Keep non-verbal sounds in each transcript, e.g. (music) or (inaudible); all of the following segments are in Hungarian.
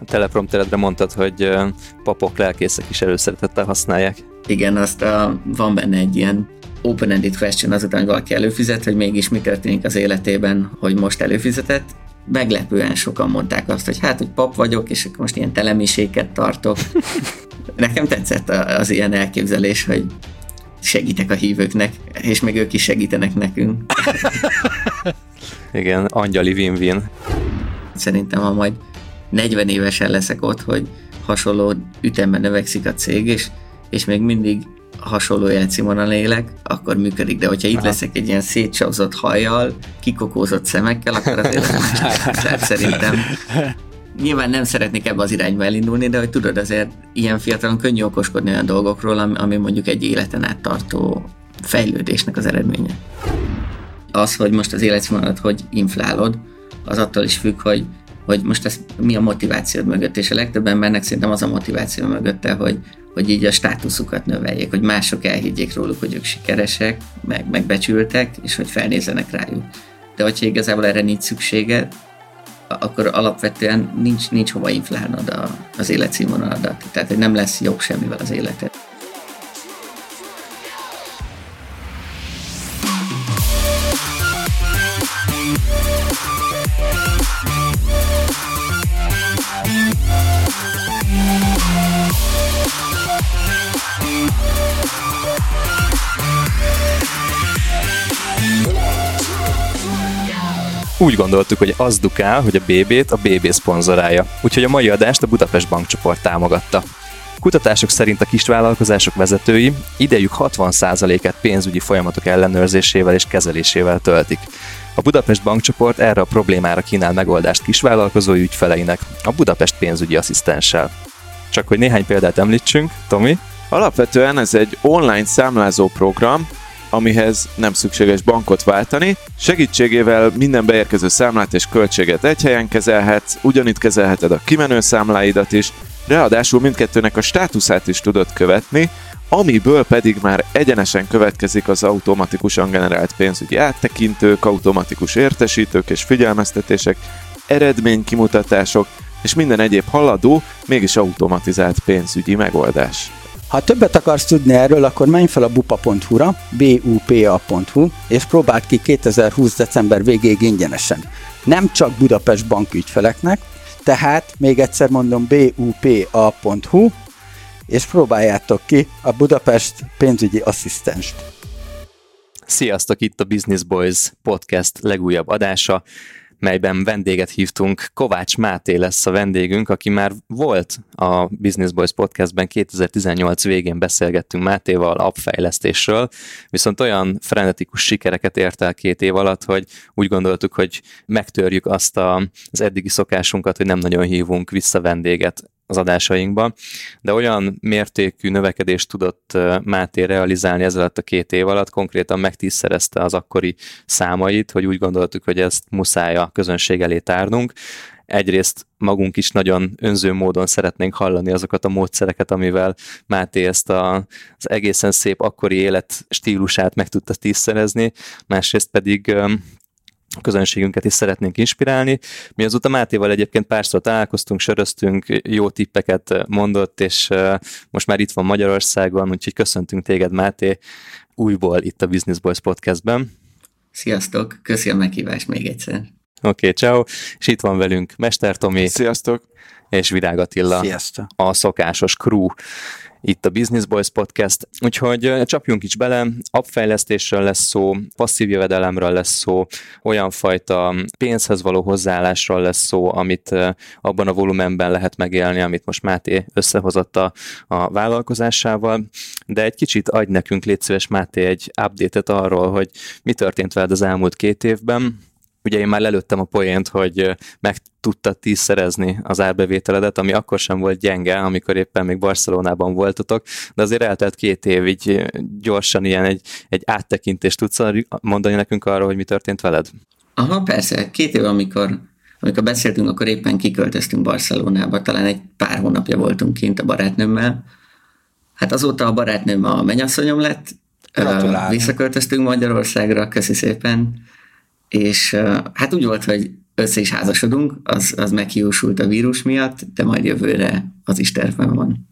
A teleprompteredre mondtad, hogy papok, lelkészek is előszeretettel használják. Igen, azt a, van benne egy ilyen open-ended question azután, hogy valaki előfizet, hogy mégis mi történik az életében, hogy most előfizetett. Meglepően sokan mondták azt, hogy hát, hogy pap vagyok, és most ilyen telemiséket tartok. (laughs) Nekem tetszett az ilyen elképzelés, hogy segítek a hívőknek, és még ők is segítenek nekünk. Igen, angyali win-win. Szerintem, ha majd 40 évesen leszek ott, hogy hasonló ütemben növekszik a cég, és, és még mindig hasonló jelcímonan élek, akkor működik. De hogyha itt Aha. leszek egy ilyen szétsavzott hajjal, kikokózott szemekkel, akkor azért (laughs) Tehát szerintem nyilván nem szeretnék ebbe az irányba elindulni, de hogy tudod, azért ilyen fiatalon könnyű okoskodni olyan dolgokról, ami, ami mondjuk egy életen át tartó fejlődésnek az eredménye. Az, hogy most az életszínvonalat hogy inflálod, az attól is függ, hogy hogy most ez mi a motivációd mögött, és a legtöbb embernek szerintem az a motiváció mögötte, hogy, hogy így a státuszukat növeljék, hogy mások elhiggyék róluk, hogy ők sikeresek, meg, megbecsültek, és hogy felnézzenek rájuk. De hogyha igazából erre nincs szükséged, akkor alapvetően nincs, nincs hova inflálnod a, az életszínvonaladat. Tehát, nem lesz jobb semmivel az életed. Úgy gondoltuk, hogy az dukál, hogy a BB-t a BB szponzorálja, úgyhogy a mai adást a Budapest Bankcsoport támogatta. Kutatások szerint a kisvállalkozások vezetői idejük 60%-át pénzügyi folyamatok ellenőrzésével és kezelésével töltik. A Budapest Bankcsoport erre a problémára kínál megoldást kisvállalkozói ügyfeleinek, a Budapest pénzügyi asszisztenssel. Csak hogy néhány példát említsünk, Tomi? Alapvetően ez egy online számlázó program, amihez nem szükséges bankot váltani. Segítségével minden beérkező számlát és költséget egy helyen kezelhetsz, ugyanitt kezelheted a kimenő számláidat is, ráadásul mindkettőnek a státuszát is tudod követni, amiből pedig már egyenesen következik az automatikusan generált pénzügyi áttekintők, automatikus értesítők és figyelmeztetések, eredménykimutatások és minden egyéb haladó, mégis automatizált pénzügyi megoldás. Ha többet akarsz tudni erről, akkor menj fel a bupa.hu-ra, bupa.hu, és próbáld ki 2020. december végéig ingyenesen. Nem csak Budapest bank ügyfeleknek, tehát még egyszer mondom bupa.hu, és próbáljátok ki a Budapest pénzügyi asszisztenst. Sziasztok, itt a Business Boys podcast legújabb adása melyben vendéget hívtunk. Kovács Máté lesz a vendégünk, aki már volt a Business Boys podcastben, 2018 végén beszélgettünk Mátéval appfejlesztésről, viszont olyan frenetikus sikereket ért el két év alatt, hogy úgy gondoltuk, hogy megtörjük azt a, az eddigi szokásunkat, hogy nem nagyon hívunk vissza vendéget az adásainkba, de olyan mértékű növekedést tudott Máté realizálni ez a két év alatt, konkrétan megtízszerezte az akkori számait, hogy úgy gondoltuk, hogy ezt muszáj a közönség elé tárnunk. Egyrészt magunk is nagyon önző módon szeretnénk hallani azokat a módszereket, amivel Máté ezt a, az egészen szép akkori élet stílusát meg tudta tízszerezni, másrészt pedig közönségünket is szeretnénk inspirálni. Mi azóta Mátéval egyébként párszor találkoztunk, söröztünk, jó tippeket mondott, és most már itt van Magyarországon, úgyhogy köszöntünk téged, Máté, újból itt a Business Boys podcastben. Sziasztok, köszönöm a meghívást még egyszer. Oké, okay, ciao. És itt van velünk Mester Tomi. Sziasztok. És Virág Attila. Sziasztok. A szokásos crew itt a Business Boys Podcast, úgyhogy csapjunk is bele, appfejlesztésről lesz szó, passzív jövedelemről lesz szó, olyan fajta pénzhez való hozzáállásról lesz szó, amit abban a volumenben lehet megélni, amit most Máté összehozott a, a vállalkozásával, de egy kicsit adj nekünk, légy szíves Máté, egy update-et arról, hogy mi történt veled az elmúlt két évben, Ugye én már lelőttem a poént, hogy meg tudtad tízszerezni az árbevételedet, ami akkor sem volt gyenge, amikor éppen még Barcelonában voltatok, de azért eltelt két év, így gyorsan ilyen egy, egy áttekintést tudsz mondani nekünk arról, hogy mi történt veled? Aha, persze. Két év, amikor, amikor beszéltünk, akkor éppen kiköltöztünk Barcelonába, talán egy pár hónapja voltunk kint a barátnőmmel. Hát azóta a barátnőm a mennyasszonyom lett, Gratulálni. visszaköltöztünk Magyarországra, köszi szépen, és hát úgy volt, hogy össze is házasodunk, az, az meghiúsult a vírus miatt, de majd jövőre az is tervben van.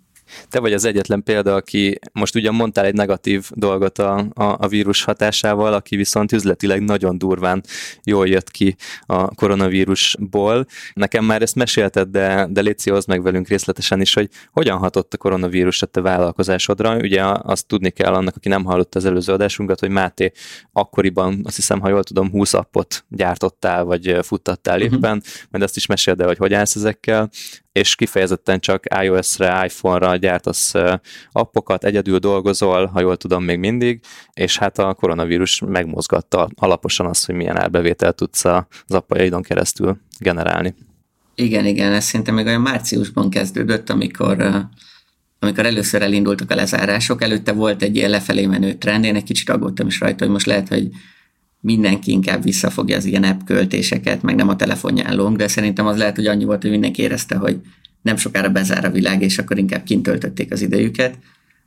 Te vagy az egyetlen példa, aki most ugyan mondtál egy negatív dolgot a, a, a vírus hatásával, aki viszont üzletileg nagyon durván jól jött ki a koronavírusból. Nekem már ezt mesélted, de, de Léci, meg velünk részletesen is, hogy hogyan hatott a koronavírus a te vállalkozásodra. Ugye azt tudni kell annak, aki nem hallotta az előző adásunkat, hogy Máté akkoriban, azt hiszem, ha jól tudom, 20 appot gyártottál, vagy futtattál uh-huh. éppen, mert azt is meséld el, hogy hogy állsz ezekkel és kifejezetten csak iOS-re, iPhone-ra gyártasz appokat, egyedül dolgozol, ha jól tudom még mindig, és hát a koronavírus megmozgatta alaposan azt, hogy milyen árbevételt tudsz az appajaidon keresztül generálni. Igen, igen, ez szerintem még olyan márciusban kezdődött, amikor amikor először elindultak a lezárások, előtte volt egy ilyen lefelé menő trend, én egy kicsit aggódtam is rajta, hogy most lehet, hogy mindenki inkább visszafogja az ilyen app költéseket, meg nem a telefonján lóng, de szerintem az lehet, hogy annyi volt, hogy mindenki érezte, hogy nem sokára bezár a világ, és akkor inkább kint töltötték az idejüket.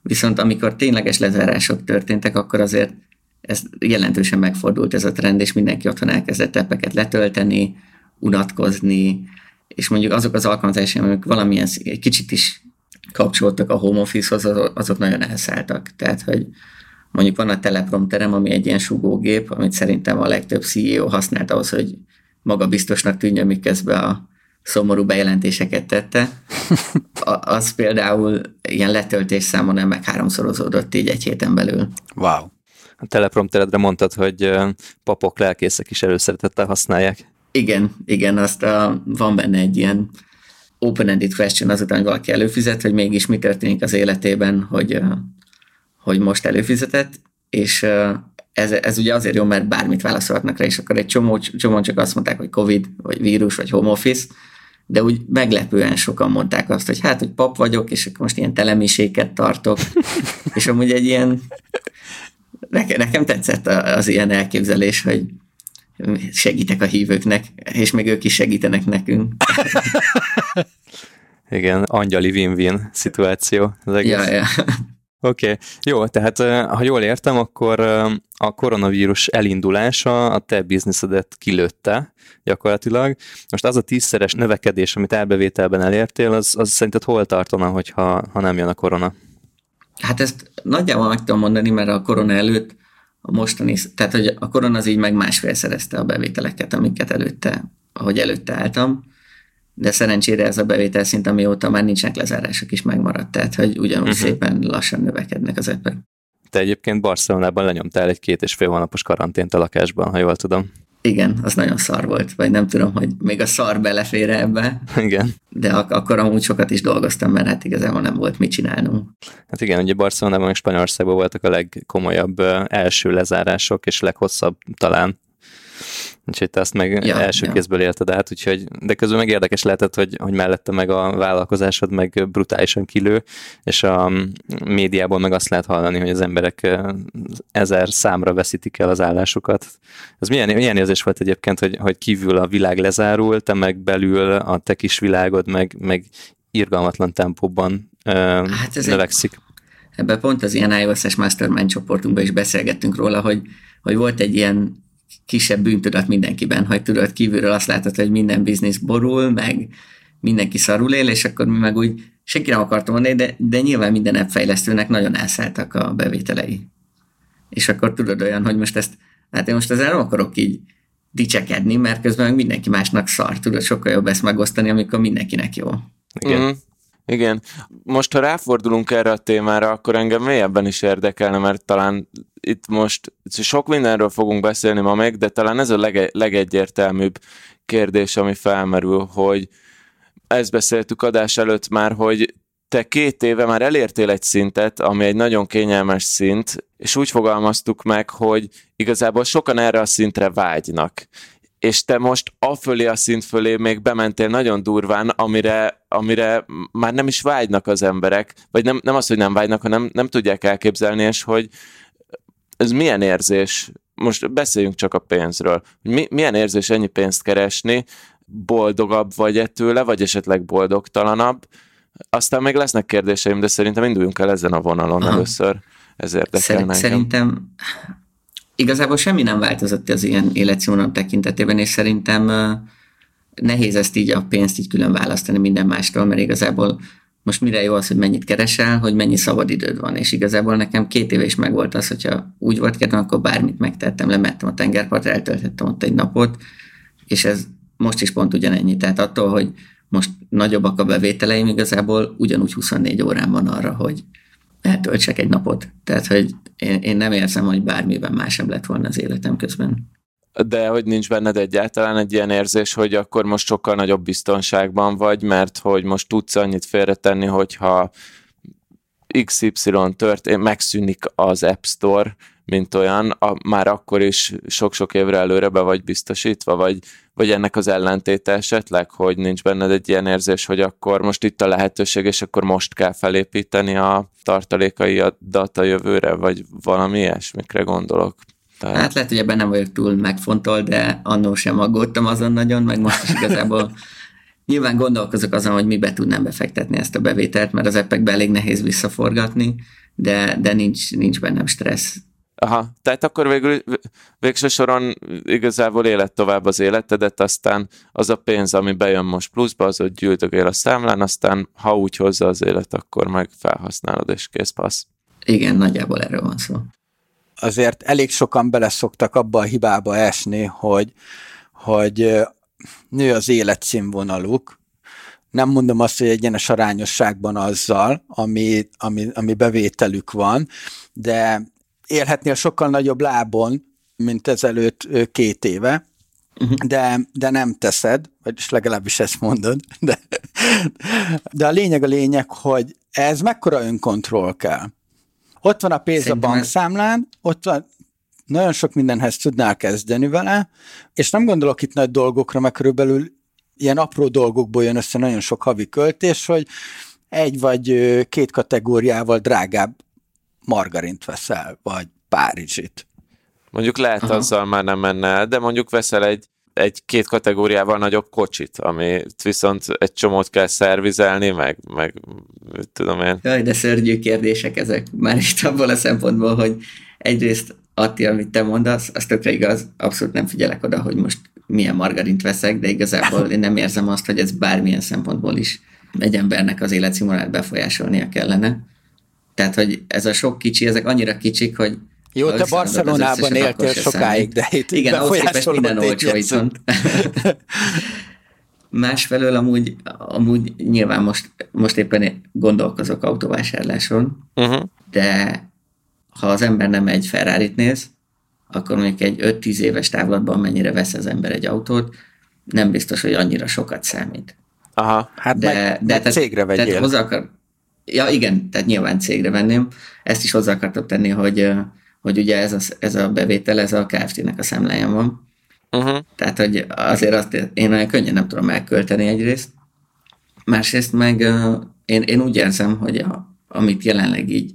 Viszont amikor tényleges lezárások történtek, akkor azért ez jelentősen megfordult ez a trend, és mindenki otthon elkezdett appeket letölteni, unatkozni, és mondjuk azok az alkalmazások, amik valamilyen egy kicsit is kapcsolódtak a home office-hoz, azok nagyon elszálltak. Tehát, hogy Mondjuk van a teleprompterem, ami egy ilyen sugógép, amit szerintem a legtöbb CEO használt ahhoz, hogy maga biztosnak tűnjön, miközben a szomorú bejelentéseket tette. A, az például ilyen letöltés számon nem meg háromszorozódott így egy héten belül. Wow. A teleprompteredre mondtad, hogy papok, lelkészek is előszeretettel használják. Igen, igen, azt a, van benne egy ilyen open-ended question azután, hogy valaki előfizet, hogy mégis mi történik az életében, hogy hogy most előfizetett, és ez, ez ugye azért jó, mert bármit válaszolhatnak rá, és akkor egy csomó, csomó csak azt mondták, hogy Covid, vagy vírus, vagy home office, de úgy meglepően sokan mondták azt, hogy hát, hogy pap vagyok, és akkor most ilyen telemiséket tartok, (laughs) és amúgy egy ilyen, nekem, nekem tetszett az ilyen elképzelés, hogy segítek a hívőknek, és még ők is segítenek nekünk. (laughs) Igen, angyali win-win szituáció. Az egész. Ja, ja. Oké, okay. jó, tehát ha jól értem, akkor a koronavírus elindulása a te bizniszedet kilőtte gyakorlatilag. Most az a tízszeres növekedés, amit elbevételben elértél, az, az szerinted hol tartana, hogyha, ha nem jön a korona? Hát ezt nagyjából meg tudom mondani, mert a korona előtt a mostani, tehát hogy a korona az így meg másfél szerezte a bevételeket, amiket előtte, ahogy előtte álltam de szerencsére ez a bevétel szint, amióta már nincsenek lezárások is megmaradt, tehát hogy ugyanúgy uh-huh. szépen lassan növekednek az epek. Te egyébként Barcelonában lenyomtál egy két és fél hónapos karantént a lakásban, ha jól tudom. Igen, az nagyon szar volt, vagy nem tudom, hogy még a szar belefér ebbe. Igen. De ak- akkor amúgy sokat is dolgoztam, mert hát igazából nem volt mit csinálnunk. Hát igen, ugye Barcelonában és Spanyolországban voltak a legkomolyabb első lezárások, és leghosszabb talán Úgyhogy te azt meg ja, első ja. kézből élted át, úgyhogy, de közben meg érdekes lehetett, hogy, hogy mellette meg a vállalkozásod meg brutálisan kilő, és a médiából meg azt lehet hallani, hogy az emberek ezer számra veszítik el az állásukat. Ez milyen, milyen érzés volt egyébként, hogy, hogy kívül a világ lezárul, te meg belül a te kis világod meg, meg irgalmatlan tempóban hát ez növekszik. Egy, ebben pont az ilyen iOS-es mastermind csoportunkban is beszélgettünk róla, hogy, hogy volt egy ilyen kisebb bűntudat mindenkiben, hogy tudod, kívülről azt látod, hogy minden biznisz borul, meg mindenki szarul él, és akkor mi meg úgy, senki nem akartam mondani, de, de nyilván minden app fejlesztőnek nagyon elszálltak a bevételei. És akkor tudod olyan, hogy most ezt, hát én most ezzel nem akarok így dicsekedni, mert közben mindenki másnak szar, tudod, sokkal jobb ezt megosztani, amikor mindenkinek jó. Igen. Mm. Igen. Most, ha ráfordulunk erre a témára, akkor engem mélyebben is érdekelne, mert talán itt most sok mindenről fogunk beszélni ma meg, de talán ez a lege, legegyértelműbb kérdés, ami felmerül, hogy ezt beszéltük adás előtt már, hogy te két éve már elértél egy szintet, ami egy nagyon kényelmes szint, és úgy fogalmaztuk meg, hogy igazából sokan erre a szintre vágynak és te most a fölé a szint fölé még bementél nagyon durván, amire, amire már nem is vágynak az emberek, vagy nem, nem az, hogy nem vágynak, hanem nem tudják elképzelni, és hogy ez milyen érzés, most beszéljünk csak a pénzről, mi, milyen érzés ennyi pénzt keresni, boldogabb vagy ettőle, vagy esetleg boldogtalanabb, aztán még lesznek kérdéseim, de szerintem induljunk el ezen a vonalon Aha. először, ez érdekel Szer- Szerintem igazából semmi nem változott az ilyen életszínvonal tekintetében, és szerintem nehéz ezt így a pénzt így külön választani minden mástól, mert igazából most mire jó az, hogy mennyit keresel, hogy mennyi szabadidőd van, és igazából nekem két éve is megvolt az, hogyha úgy volt kedvem, akkor bármit megtettem, lemettem a tengerpartra, eltöltöttem ott egy napot, és ez most is pont ugyanennyi. Tehát attól, hogy most nagyobbak a bevételeim, igazából ugyanúgy 24 órán van arra, hogy eltöltsek egy napot. Tehát, hogy én, én nem érzem, hogy bármiben másabb lett volna az életem közben. De hogy nincs benned egyáltalán egy ilyen érzés, hogy akkor most sokkal nagyobb biztonságban vagy, mert hogy most tudsz annyit félretenni, hogyha XY történt, megszűnik az App Store, mint olyan, a, már akkor is sok-sok évre előre be vagy biztosítva, vagy, vagy ennek az ellentéte esetleg, hogy nincs benned egy ilyen érzés, hogy akkor most itt a lehetőség, és akkor most kell felépíteni a tartalékai adat a jövőre, vagy valami ilyesmikre gondolok. Tehát... Hát lehet, hogy ebben nem vagyok túl megfontol, de annó sem aggódtam azon nagyon, meg most is igazából (laughs) nyilván gondolkozok azon, hogy mibe tudnám befektetni ezt a bevételt, mert az epekbe elég nehéz visszaforgatni, de, de nincs, nincs bennem stressz. Aha, tehát akkor végül, végső soron igazából élet tovább az életedet, aztán az a pénz, ami bejön most pluszba, az ott gyűjtögél a számlán, aztán ha úgy hozza az élet, akkor meg felhasználod és kész passz. Igen, nagyjából erről van szó. Azért elég sokan beleszoktak abba a hibába esni, hogy, hogy nő az életszínvonaluk, nem mondom azt, hogy egyenes arányosságban azzal, ami, ami, ami bevételük van, de élhetnél sokkal nagyobb lábon, mint ezelőtt két éve, uh-huh. de, de nem teszed, vagyis legalábbis ezt mondod, (laughs) de, de a lényeg a lényeg, hogy ez mekkora önkontroll kell. Ott van a pénz Szerintem a bankszámlán, ott van, nagyon sok mindenhez tudnál kezdeni vele, és nem gondolok itt nagy dolgokra, mert körülbelül ilyen apró dolgokból jön össze nagyon sok havi költés, hogy egy vagy két kategóriával drágább margarint veszel, vagy Párizsit. Mondjuk lehet Aha. azzal már nem menne el, de mondjuk veszel egy, egy két kategóriával nagyobb kocsit, ami viszont egy csomót kell szervizelni, meg, meg tudom én. Jaj, de szörnyű kérdések ezek. Már itt abból a szempontból, hogy egyrészt Atti, amit te mondasz, az tökre igaz, abszolút nem figyelek oda, hogy most milyen margarint veszek, de igazából én nem érzem azt, hogy ez bármilyen szempontból is egy embernek az életszínvonalát befolyásolnia kellene. Tehát, hogy ez a sok kicsi, ezek annyira kicsik, hogy jó, te Barcelonában éltél sokáig, de itt Igen, ahhoz képest minden olcsó viszont. (laughs) Másfelől amúgy, amúgy nyilván most, most éppen gondolkozok autóvásárláson, uh-huh. de ha az ember nem egy ferrari néz, akkor mondjuk egy 5-10 éves távlatban mennyire vesz az ember egy autót, nem biztos, hogy annyira sokat számít. Aha, hát de, meg, de meg tehát, cégre vegyél. Tehát hozzá akar, Ja, igen, tehát nyilván cégre venném. Ezt is hozzá akartam tenni, hogy, hogy ugye ez a, ez a bevétel, ez a Kft-nek a számláján van. Uh-huh. Tehát, hogy azért azt én olyan könnyen nem tudom elkölteni egyrészt. Másrészt meg én, én úgy érzem, hogy a, amit jelenleg így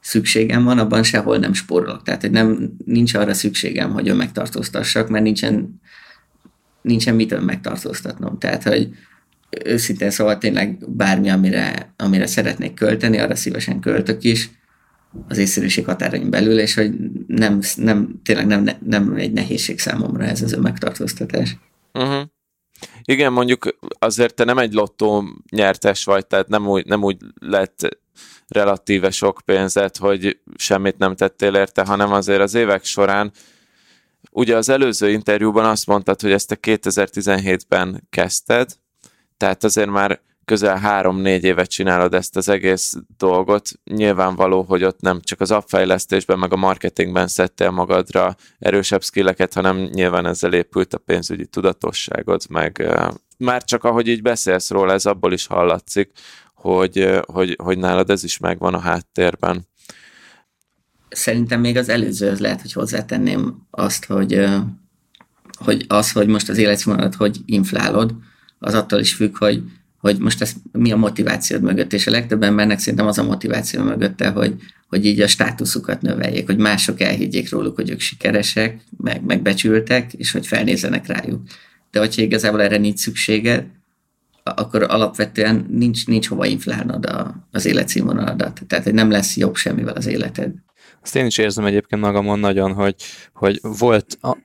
szükségem van, abban sehol nem spórolok. Tehát, hogy nem, nincs arra szükségem, hogy önmegtartóztassak, mert nincsen, nincsen mit önmegtartóztatnom. Tehát, hogy őszintén szóval tényleg bármi, amire, amire szeretnék költeni, arra szívesen költök is, az észszerűség határain belül, és hogy nem, nem tényleg nem, nem egy nehézség számomra ez az önmegtartóztatás. Uh-huh. Igen, mondjuk azért te nem egy lottó nyertes vagy, tehát nem úgy, nem úgy lett relatíve sok pénzet, hogy semmit nem tettél érte, hanem azért az évek során Ugye az előző interjúban azt mondtad, hogy ezt a 2017-ben kezdted, tehát azért már közel három-négy évet csinálod ezt az egész dolgot, nyilvánvaló, hogy ott nem csak az appfejlesztésben, meg a marketingben szedtél magadra erősebb skilleket, hanem nyilván ezzel épült a pénzügyi tudatosságod, meg már csak ahogy így beszélsz róla, ez abból is hallatszik, hogy, hogy, hogy nálad ez is megvan a háttérben. Szerintem még az előzőhöz lehet, hogy hozzátenném azt, hogy, hogy az, hogy most az életszínvonalat hogy inflálod, az attól is függ, hogy, hogy most ez mi a motivációd mögött, és a legtöbb embernek szerintem az a motiváció mögötte, hogy, hogy így a státuszukat növeljék, hogy mások elhiggyék róluk, hogy ők sikeresek, meg, megbecsültek, és hogy felnézzenek rájuk. De hogyha igazából erre nincs szükséged, akkor alapvetően nincs, nincs hova inflálnod a, az életszínvonaladat. Tehát, nem lesz jobb semmivel az életed. Azt én is érzem egyébként magamon nagyon, hogy, hogy volt a,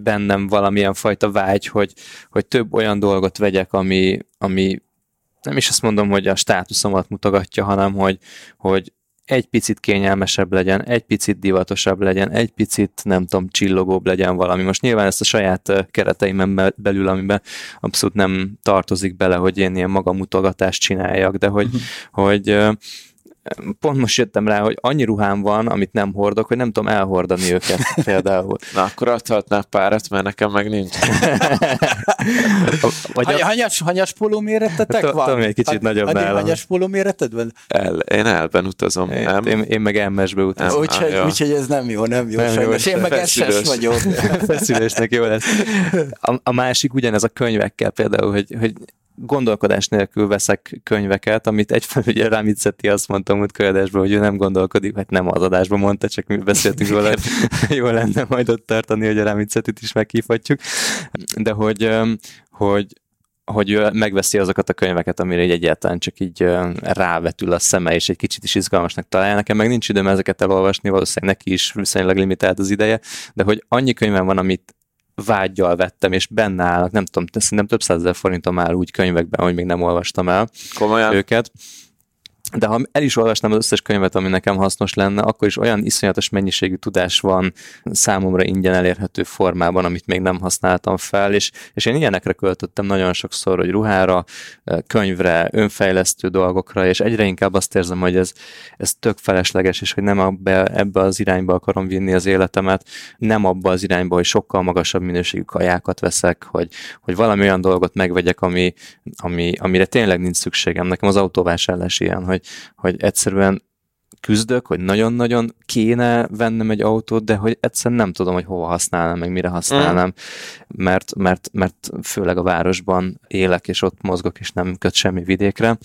bennem valamilyen fajta vágy, hogy, hogy több olyan dolgot vegyek, ami, ami nem is azt mondom, hogy a státuszomat mutogatja, hanem hogy, hogy egy picit kényelmesebb legyen, egy picit divatosabb legyen, egy picit, nem tudom, csillogóbb legyen valami. Most nyilván ezt a saját kereteimen belül, amiben abszolút nem tartozik bele, hogy én ilyen magamutogatást csináljak, de hogy, uh-huh. hogy pont most jöttem rá, hogy annyi ruhám van, amit nem hordok, hogy nem tudom elhordani őket (laughs) például. Na, akkor adhatnál párat, mert nekem meg nincs. (laughs) Vagy a... hanyas, hanyas póló méretetek van? Tudom, egy kicsit hát, nagyobb nálam. Hanyas póló méreted van? El, én elben utazom, én, nem? Én, én meg MS-be utazom. Úgyhogy ah, úgy, ez nem jó, nem jó. Nem sajnos. Jó, én meg SS vagyok. (laughs) Feszülésnek jó lesz. A, a másik ugyanez a könyvekkel például, hogy, hogy gondolkodás nélkül veszek könyveket, amit egyfelől ugye Ramiceti azt mondta múlt könyvadásban, hogy ő nem gondolkodik, hát nem az adásban mondta, csak mi beszéltünk róla, jó lenne majd ott tartani, hogy a Ramicetit is meghívhatjuk, de hogy, hogy hogy ő megveszi azokat a könyveket, amire egy egyáltalán csak így rávetül a szeme, és egy kicsit is izgalmasnak találja. Nekem meg nincs időm ezeket elolvasni, valószínűleg neki is viszonylag limitált az ideje, de hogy annyi könyvem van, amit vágyjal vettem, és benne állnak, nem tudom, szerintem több százezer forintom áll úgy könyvekben, hogy még nem olvastam el Komolyan? őket de ha el is olvasnám az összes könyvet, ami nekem hasznos lenne, akkor is olyan iszonyatos mennyiségű tudás van számomra ingyen elérhető formában, amit még nem használtam fel, és, és én ilyenekre költöttem nagyon sokszor, hogy ruhára, könyvre, önfejlesztő dolgokra, és egyre inkább azt érzem, hogy ez, ez tök felesleges, és hogy nem abba, ebbe az irányba akarom vinni az életemet, nem abba az irányba, hogy sokkal magasabb minőségű kajákat veszek, hogy, hogy valami olyan dolgot megvegyek, ami, ami, amire tényleg nincs szükségem. Nekem az autóvásárlás ilyen, hogy, hogy egyszerűen küzdök, hogy nagyon-nagyon kéne vennem egy autót, de hogy egyszerűen nem tudom, hogy hova használnám, meg mire használnám, mert, mert, mert főleg a városban élek, és ott mozgok, és nem köt semmi vidékre,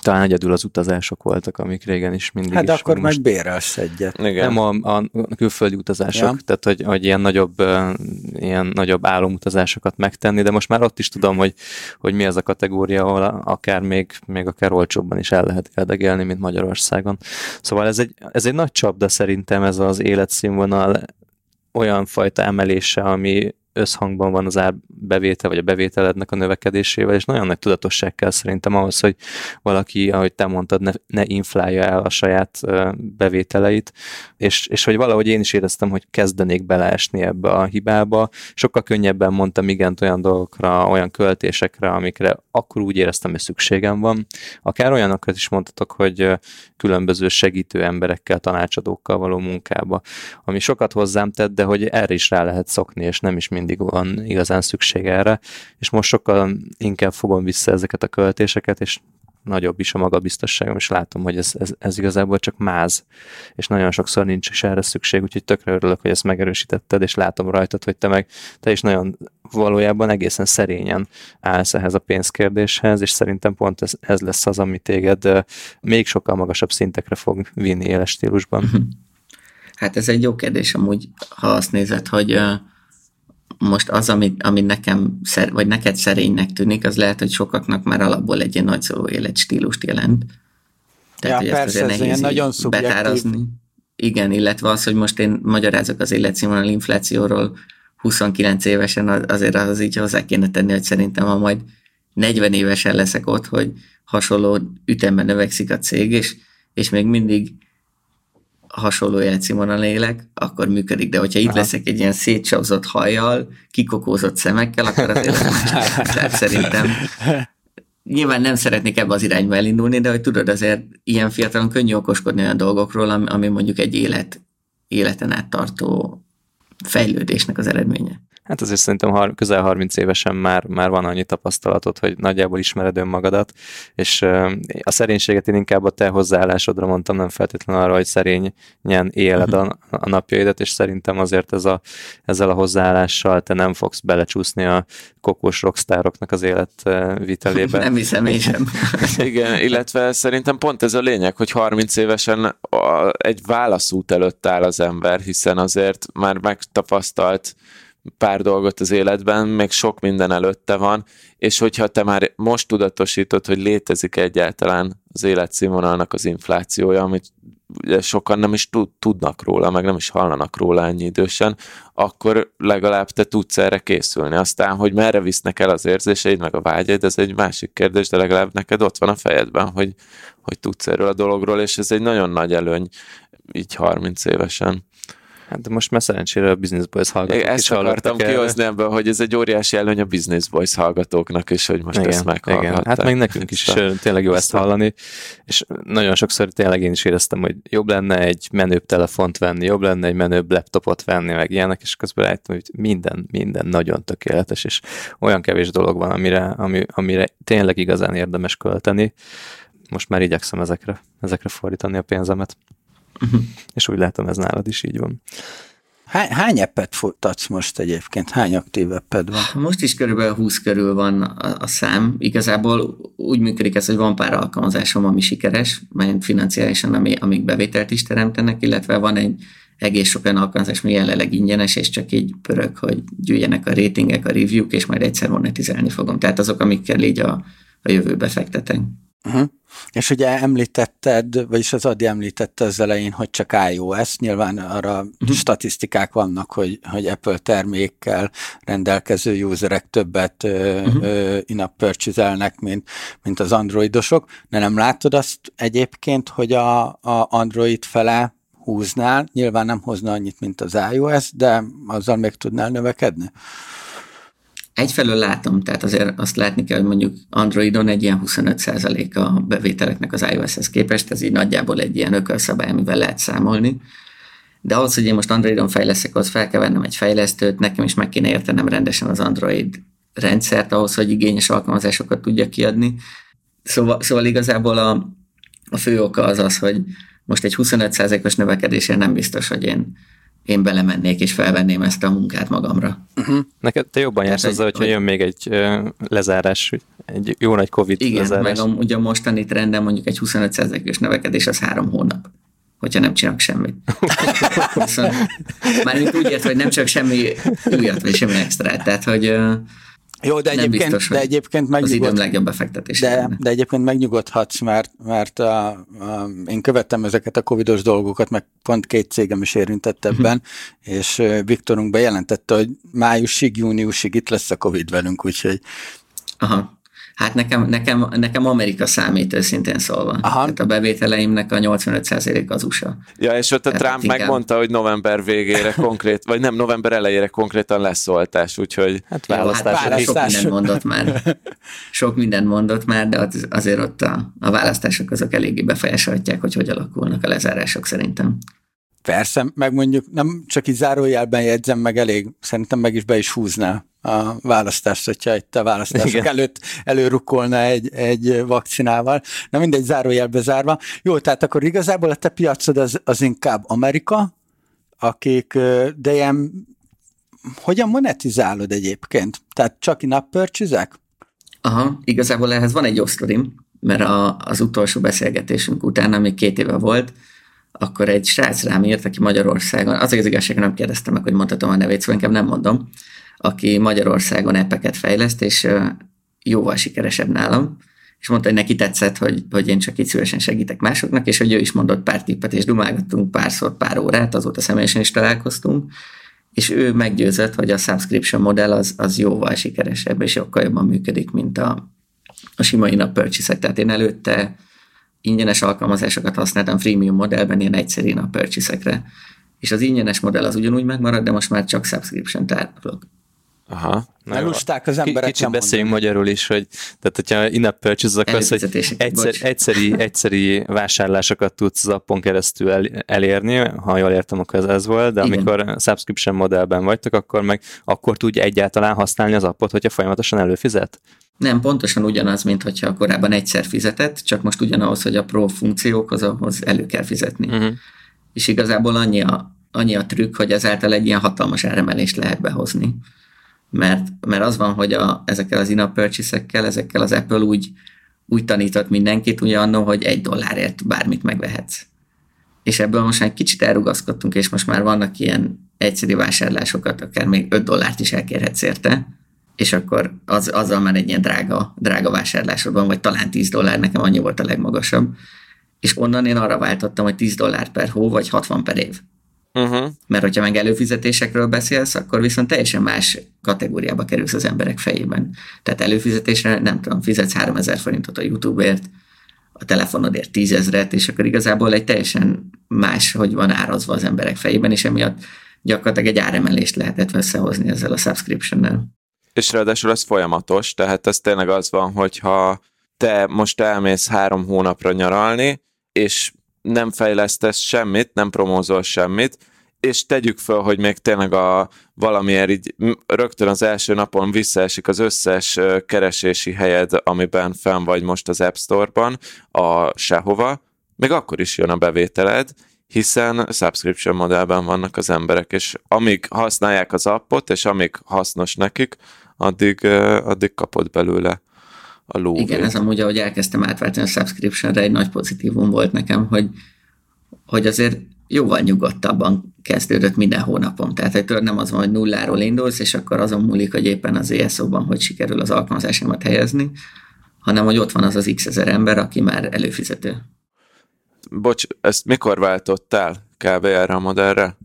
talán egyedül az utazások voltak, amik régen is mindig hát is. Akkor most... meg bérelsz egyet. Igen. Nem a, a külföldi utazások, ja. tehát hogy, hogy ilyen nagyobb, ilyen nagyobb álomutazásokat megtenni, de most már ott is tudom, hogy, hogy mi az a kategória, ahol akár még, még akár olcsóbban is el lehet érdegelni, mint Magyarországon. Szóval ez egy, ez egy nagy csapda szerintem ez az életszínvonal olyan fajta emelése, ami összhangban van az árbevétel, vagy a bevételednek a növekedésével, és nagyon nagy tudatosság kell szerintem ahhoz, hogy valaki, ahogy te mondtad, ne, ne inflálja el a saját bevételeit, és, és hogy valahogy én is éreztem, hogy kezdenék beleesni ebbe a hibába. Sokkal könnyebben mondtam igent olyan dolgokra, olyan költésekre, amikre akkor úgy éreztem, hogy szükségem van. Akár olyanokat is mondhatok, hogy különböző segítő emberekkel, tanácsadókkal való munkába, ami sokat hozzám tett, de hogy erre is rá lehet szokni, és nem is mind mindig van igazán szükség erre, és most sokkal inkább fogom vissza ezeket a költéseket, és nagyobb is a magabiztosságom, és látom, hogy ez, ez, ez igazából csak máz, és nagyon sokszor nincs is erre szükség, úgyhogy tökre örülök, hogy ezt megerősítetted, és látom rajtad, hogy te meg, te is nagyon valójában egészen szerényen állsz ehhez a pénzkérdéshez, és szerintem pont ez, ez lesz az, ami téged még sokkal magasabb szintekre fog vinni éles stílusban. (laughs) Hát ez egy jó kérdés amúgy, ha azt nézed, hogy most az, ami, ami nekem, szer, vagy neked szerénynek tűnik, az lehet, hogy sokaknak már alapból egy ilyen nagyszóló életstílust jelent. Tehát, ja, hogy persze, ez nehéz nagyon betárazni. Igen, illetve az, hogy most én magyarázok az életszínvonal inflációról 29 évesen, azért az így hozzá kéne tenni, hogy szerintem ha majd 40 évesen leszek ott, hogy hasonló ütemben növekszik a cég, és, és még mindig hasonló jelcímon élek, akkor működik, de hogyha itt Aha. leszek egy ilyen szétsavzott hajjal, kikokózott szemekkel, akkor azért (laughs) Tehát szerintem nyilván nem szeretnék ebbe az irányba elindulni, de hogy tudod, azért ilyen fiatalon könnyű okoskodni olyan dolgokról, ami, ami mondjuk egy élet, életen át tartó fejlődésnek az eredménye. Hát azért szerintem har- közel 30 évesen már, már van annyi tapasztalatod, hogy nagyjából ismered önmagadat, és a szerénységet én inkább a te hozzáállásodra mondtam, nem feltétlenül arra, hogy szerényen éled a, a napjaidat, és szerintem azért ez a, ezzel a hozzáállással te nem fogsz belecsúszni a kokós rockstároknak az életvitelébe. (laughs) Nem hiszem én sem. (laughs) Igen, illetve szerintem pont ez a lényeg, hogy 30 évesen egy válaszút előtt áll az ember, hiszen azért már megtapasztalt pár dolgot az életben, még sok minden előtte van, és hogyha te már most tudatosítod, hogy létezik egyáltalán az életszínvonalnak az inflációja, amit sokan nem is tudnak róla, meg nem is hallanak róla ennyi idősen, akkor legalább te tudsz erre készülni. Aztán, hogy merre visznek el az érzéseid, meg a vágyaid, ez egy másik kérdés, de legalább neked ott van a fejedben, hogy, hogy tudsz erről a dologról, és ez egy nagyon nagy előny így 30 évesen. Hát de most már szerencsére a Business Boys hallgatók Ezt is akartam kihozni ebből, hogy ez egy óriási előny a Business Boys hallgatóknak, és hogy most igen, ezt meghallgatták. Igen. Hát meg nekünk is tényleg jó ezt hallani, és nagyon sokszor tényleg én is éreztem, hogy jobb lenne egy menőbb telefont venni, jobb lenne egy menőbb laptopot venni, meg ilyenek, és közben rájöttem, hogy minden, minden nagyon tökéletes, és olyan kevés dolog van, amire, ami, amire tényleg igazán érdemes költeni. Most már igyekszem ezekre, ezekre fordítani a pénzemet. Uh-huh. És úgy látom, ez nálad is így van. Hány, hány appet futtatsz most egyébként? Hány aktív apped van? Most is körülbelül 20 körül van a, a szám. Igazából úgy működik ez, hogy van pár alkalmazásom, ami sikeres, mert financiálisan, ami, amik bevételt is teremtenek, illetve van egy egész sok olyan alkalmazás, ami jelenleg ingyenes, és csak így pörög, hogy gyűjjenek a ratingek, a review és majd egyszer monetizálni fogom. Tehát azok, amikkel így a, a jövőbe fektetek. Uh-huh. És ugye említetted, vagyis az Adi említette az elején, hogy csak iOS, nyilván arra uh-huh. statisztikák vannak, hogy, hogy Apple termékkel rendelkező userek többet uh-huh. in-app purchase mint, mint az androidosok, de nem látod azt egyébként, hogy a, a Android fele húznál, nyilván nem hozna annyit, mint az iOS, de azzal még tudnál növekedni? Egyfelől látom, tehát azért azt látni kell, hogy mondjuk Androidon egy ilyen 25% a bevételeknek az iOS-hez képest, ez így nagyjából egy ilyen ökölszabály, amivel lehet számolni. De ahhoz, hogy én most Androidon fejleszek, az fel kell vennem egy fejlesztőt, nekem is meg kéne értenem rendesen az Android rendszert ahhoz, hogy igényes alkalmazásokat tudja kiadni. Szóval, szóval igazából a, a fő oka az az, hogy most egy 25%-os növekedésre nem biztos, hogy én én belemennék és felvenném ezt a munkát magamra. Uh-huh. Neked te jobban jársz azzal, hogyha jön még egy uh, lezárás, egy jó nagy Covid Igen, lezárás. meg a, ugye a mostani trendem mondjuk egy 25%-os növekedés az három hónap hogyha nem csinálok semmit. (laughs) Viszont, mármint úgy ért, hogy nem csak semmi újat, vagy semmi extra. Tehát, hogy jó, de egyébként, de egyébként megnyugod... Az időm legjobb befektetés. De, de egyébként megnyugodhatsz, mert, mert a, a, én követtem ezeket a covidos dolgokat, meg pont két cégem is érintett mhm. ebben, uh-huh. és Viktorunk bejelentette, hogy májusig, júniusig itt lesz a covid velünk, úgyhogy Aha. Hát nekem, nekem, nekem Amerika számít őszintén szólva. Aha. Tehát a bevételeimnek a 85% az USA. Ja, és ott a Tehát Trump inkább... megmondta, hogy november végére konkrét, vagy nem, november elejére konkrétan lesz oltás, úgyhogy... Hát választás. Hát sok mindent mondott már. (laughs) Sok mindent mondott már, de azért ott a, a választások azok eléggé befolyásolhatják, hogy hogy alakulnak a lezárások szerintem. Persze, meg mondjuk nem csak így zárójelben jegyzem meg elég, szerintem meg is be is húzná a választást, hogyha itt a választások Igen. előtt előrukkolna egy, egy vakcinával. Na mindegy, zárójelbe zárva. Jó, tehát akkor igazából a te piacod az, az inkább Amerika, akik, de ilyen, hogyan monetizálod egyébként? Tehát csak in-app purchase Aha, igazából ehhez van egy osztorim, mert a, az utolsó beszélgetésünk után, ami két éve volt, akkor egy srác rám írt, aki Magyarországon, az az igazság, nem kérdeztem meg, hogy mondhatom a nevét, szóval inkább nem mondom, aki Magyarországon epeket fejleszt, és jóval sikeresebb nálam, és mondta, hogy neki tetszett, hogy, hogy én csak itt szívesen segítek másoknak, és hogy ő is mondott pár tippet, és dumálgattunk párszor pár órát, azóta személyesen is találkoztunk, és ő meggyőzött, hogy a subscription modell az, az jóval sikeresebb, és sokkal jobban működik, mint a, a sima in purchase Tehát én előtte ingyenes alkalmazásokat használtam freemium modellben, ilyen egyszerű in purchase És az ingyenes modell az ugyanúgy megmarad, de most már csak subscription tárolok. Aha. Elusták az emberek. Kicsit beszéljünk magyarul is, hogy tehát hogyha in-app purchase az, hogy egyszer, egyszeri, (laughs) egyszeri vásárlásokat tudsz az appon keresztül el, elérni, ha jól értem, akkor ez, ez volt, de Igen. amikor subscription modellben vagytok, akkor meg akkor tudja egyáltalán használni az appot, hogyha folyamatosan előfizet? Nem, pontosan ugyanaz, mint hogyha korábban egyszer fizetett, csak most ugyanahhoz, hogy a pro funkciókhoz ahhoz elő kell fizetni. Uh-huh. És igazából annyi a, annyi a trükk, hogy ezáltal egy ilyen hatalmas áremelést lehet behozni mert, mert az van, hogy a, ezekkel az in-app purchase ezekkel az Apple úgy, úgy tanított mindenkit ugye annó, hogy egy dollárért bármit megvehetsz. És ebből most már egy kicsit elrugaszkodtunk, és most már vannak ilyen egyszerű vásárlásokat, akár még 5 dollárt is elkérhetsz érte, és akkor az, azzal már egy ilyen drága, drága vásárlásod van, vagy talán 10 dollár, nekem annyi volt a legmagasabb. és onnan én arra váltottam, hogy 10 dollár per hó, vagy 60 per év. Uh-huh. Mert hogyha meg előfizetésekről beszélsz, akkor viszont teljesen más kategóriába kerülsz az emberek fejében. Tehát előfizetésre nem tudom, fizetsz 3000 forintot a YouTube-ért, a telefonodért tízezret, és akkor igazából egy teljesen más, hogy van árazva az emberek fejében, és emiatt gyakorlatilag egy áremelést lehetett összehozni ezzel a subscription-nel. És ráadásul ez folyamatos, tehát ez tényleg az van, hogyha te most elmész három hónapra nyaralni, és nem fejlesztesz semmit, nem promózol semmit, és tegyük föl, hogy még tényleg a valamiért így rögtön az első napon visszaesik az összes keresési helyed, amiben fenn vagy most az App Store-ban, a sehova, még akkor is jön a bevételed, hiszen subscription modellben vannak az emberek, és amíg használják az appot, és amíg hasznos nekik, addig, addig kapod belőle a ló. Igen, ez amúgy, ahogy elkezdtem átváltani a subscriptionre, egy nagy pozitívum volt nekem, hogy, hogy azért jóval nyugodtabban kezdődött minden hónapom. Tehát, hogy tudod, nem az van, hogy nulláról indulsz, és akkor azon múlik, hogy éppen az ESO-ban hogy sikerül az alkalmazásomat helyezni, hanem hogy ott van az az x ezer ember, aki már előfizető. Bocs, ezt mikor váltottál kb. erre a modellre?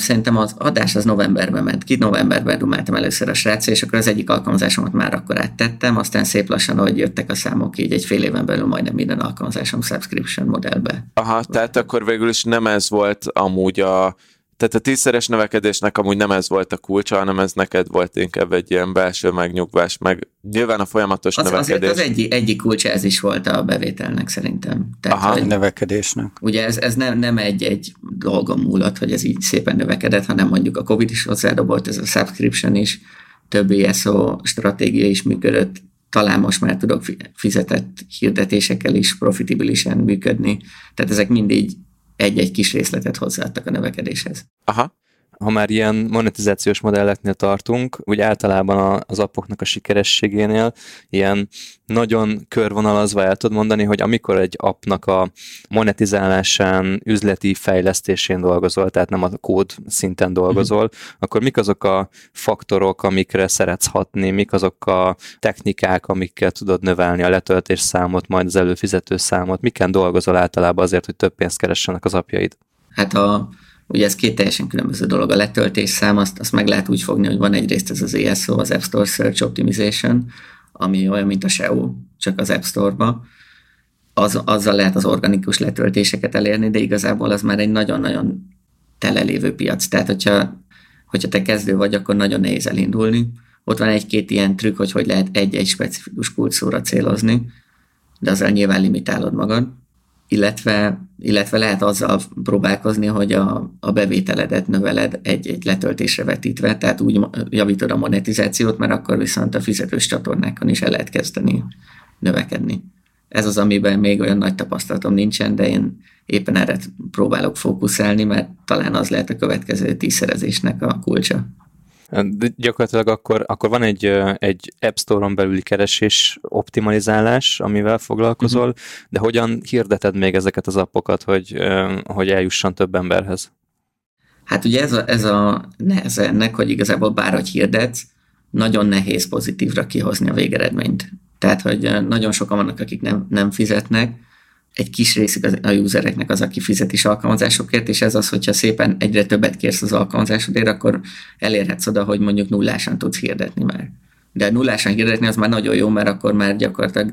Szerintem az adás az novemberben ment ki, novemberben dumáltam először a srác, és akkor az egyik alkalmazásomat már akkor áttettem, aztán szép lassan, ahogy jöttek a számok, így egy fél éven belül majdnem minden alkalmazásom subscription modellbe. Aha, tehát akkor végül is nem ez volt amúgy a tehát a tízszeres növekedésnek amúgy nem ez volt a kulcsa, hanem ez neked volt inkább egy ilyen belső megnyugvás, meg nyilván a folyamatos az, növekedés. Azért az egyik, egyik kulcsa ez is volt a bevételnek szerintem. Tehát, Aha, hogy, növekedésnek. Ugye ez, ez nem, nem egy-egy dolgon múlott, hogy ez így szépen növekedett, hanem mondjuk a Covid is hozzádobolt, ez a subscription is, több ISO stratégia is működött, talán most már tudok fizetett hirdetésekkel is profitibilisen működni. Tehát ezek mindig egy-egy kis részletet hozzáadtak a növekedéshez. Aha ha már ilyen monetizációs modelleknél tartunk, úgy általában az appoknak a sikerességénél ilyen nagyon körvonalazva el tudod mondani, hogy amikor egy appnak a monetizálásán, üzleti fejlesztésén dolgozol, tehát nem a kód szinten dolgozol, uh-huh. akkor mik azok a faktorok, amikre szeretsz hatni, mik azok a technikák, amikkel tudod növelni a letöltés számot, majd az előfizető számot, miken dolgozol általában azért, hogy több pénzt keressenek az apjaid? Hát a Ugye ez két teljesen különböző dolog. A letöltés szám, azt, azt meg lehet úgy fogni, hogy van egyrészt ez az ESO, az App Store Search Optimization, ami olyan, mint a SEO, csak az App Store-ba. Az, azzal lehet az organikus letöltéseket elérni, de igazából az már egy nagyon-nagyon telelévő piac. Tehát, hogyha, hogyha te kezdő vagy, akkor nagyon nehéz elindulni. Ott van egy-két ilyen trükk, hogy hogy lehet egy-egy specifikus kulcsszóra célozni, de azzal nyilván limitálod magad illetve, illetve lehet azzal próbálkozni, hogy a, a bevételedet növeled egy-egy letöltésre vetítve, tehát úgy javítod a monetizációt, mert akkor viszont a fizetős csatornákon is el lehet kezdeni növekedni. Ez az, amiben még olyan nagy tapasztalatom nincsen, de én éppen erre próbálok fókuszálni, mert talán az lehet a következő tízszerezésnek a kulcsa. De gyakorlatilag akkor, akkor van egy, egy App Store-on belüli keresés optimalizálás, amivel foglalkozol, uh-huh. de hogyan hirdeted még ezeket az appokat, hogy, hogy eljusson több emberhez? Hát ugye ez a, ez a neheze ennek, hogy igazából bárhogy hirdetsz, nagyon nehéz pozitívra kihozni a végeredményt. Tehát, hogy nagyon sokan vannak, akik nem, nem fizetnek, egy kis részük a usereknek az, aki fizet is alkalmazásokért, és ez az, hogyha szépen egyre többet kérsz az alkalmazásodért, akkor elérhetsz oda, hogy mondjuk nullásan tudsz hirdetni már. De nullásan hirdetni az már nagyon jó, mert akkor már gyakorlatilag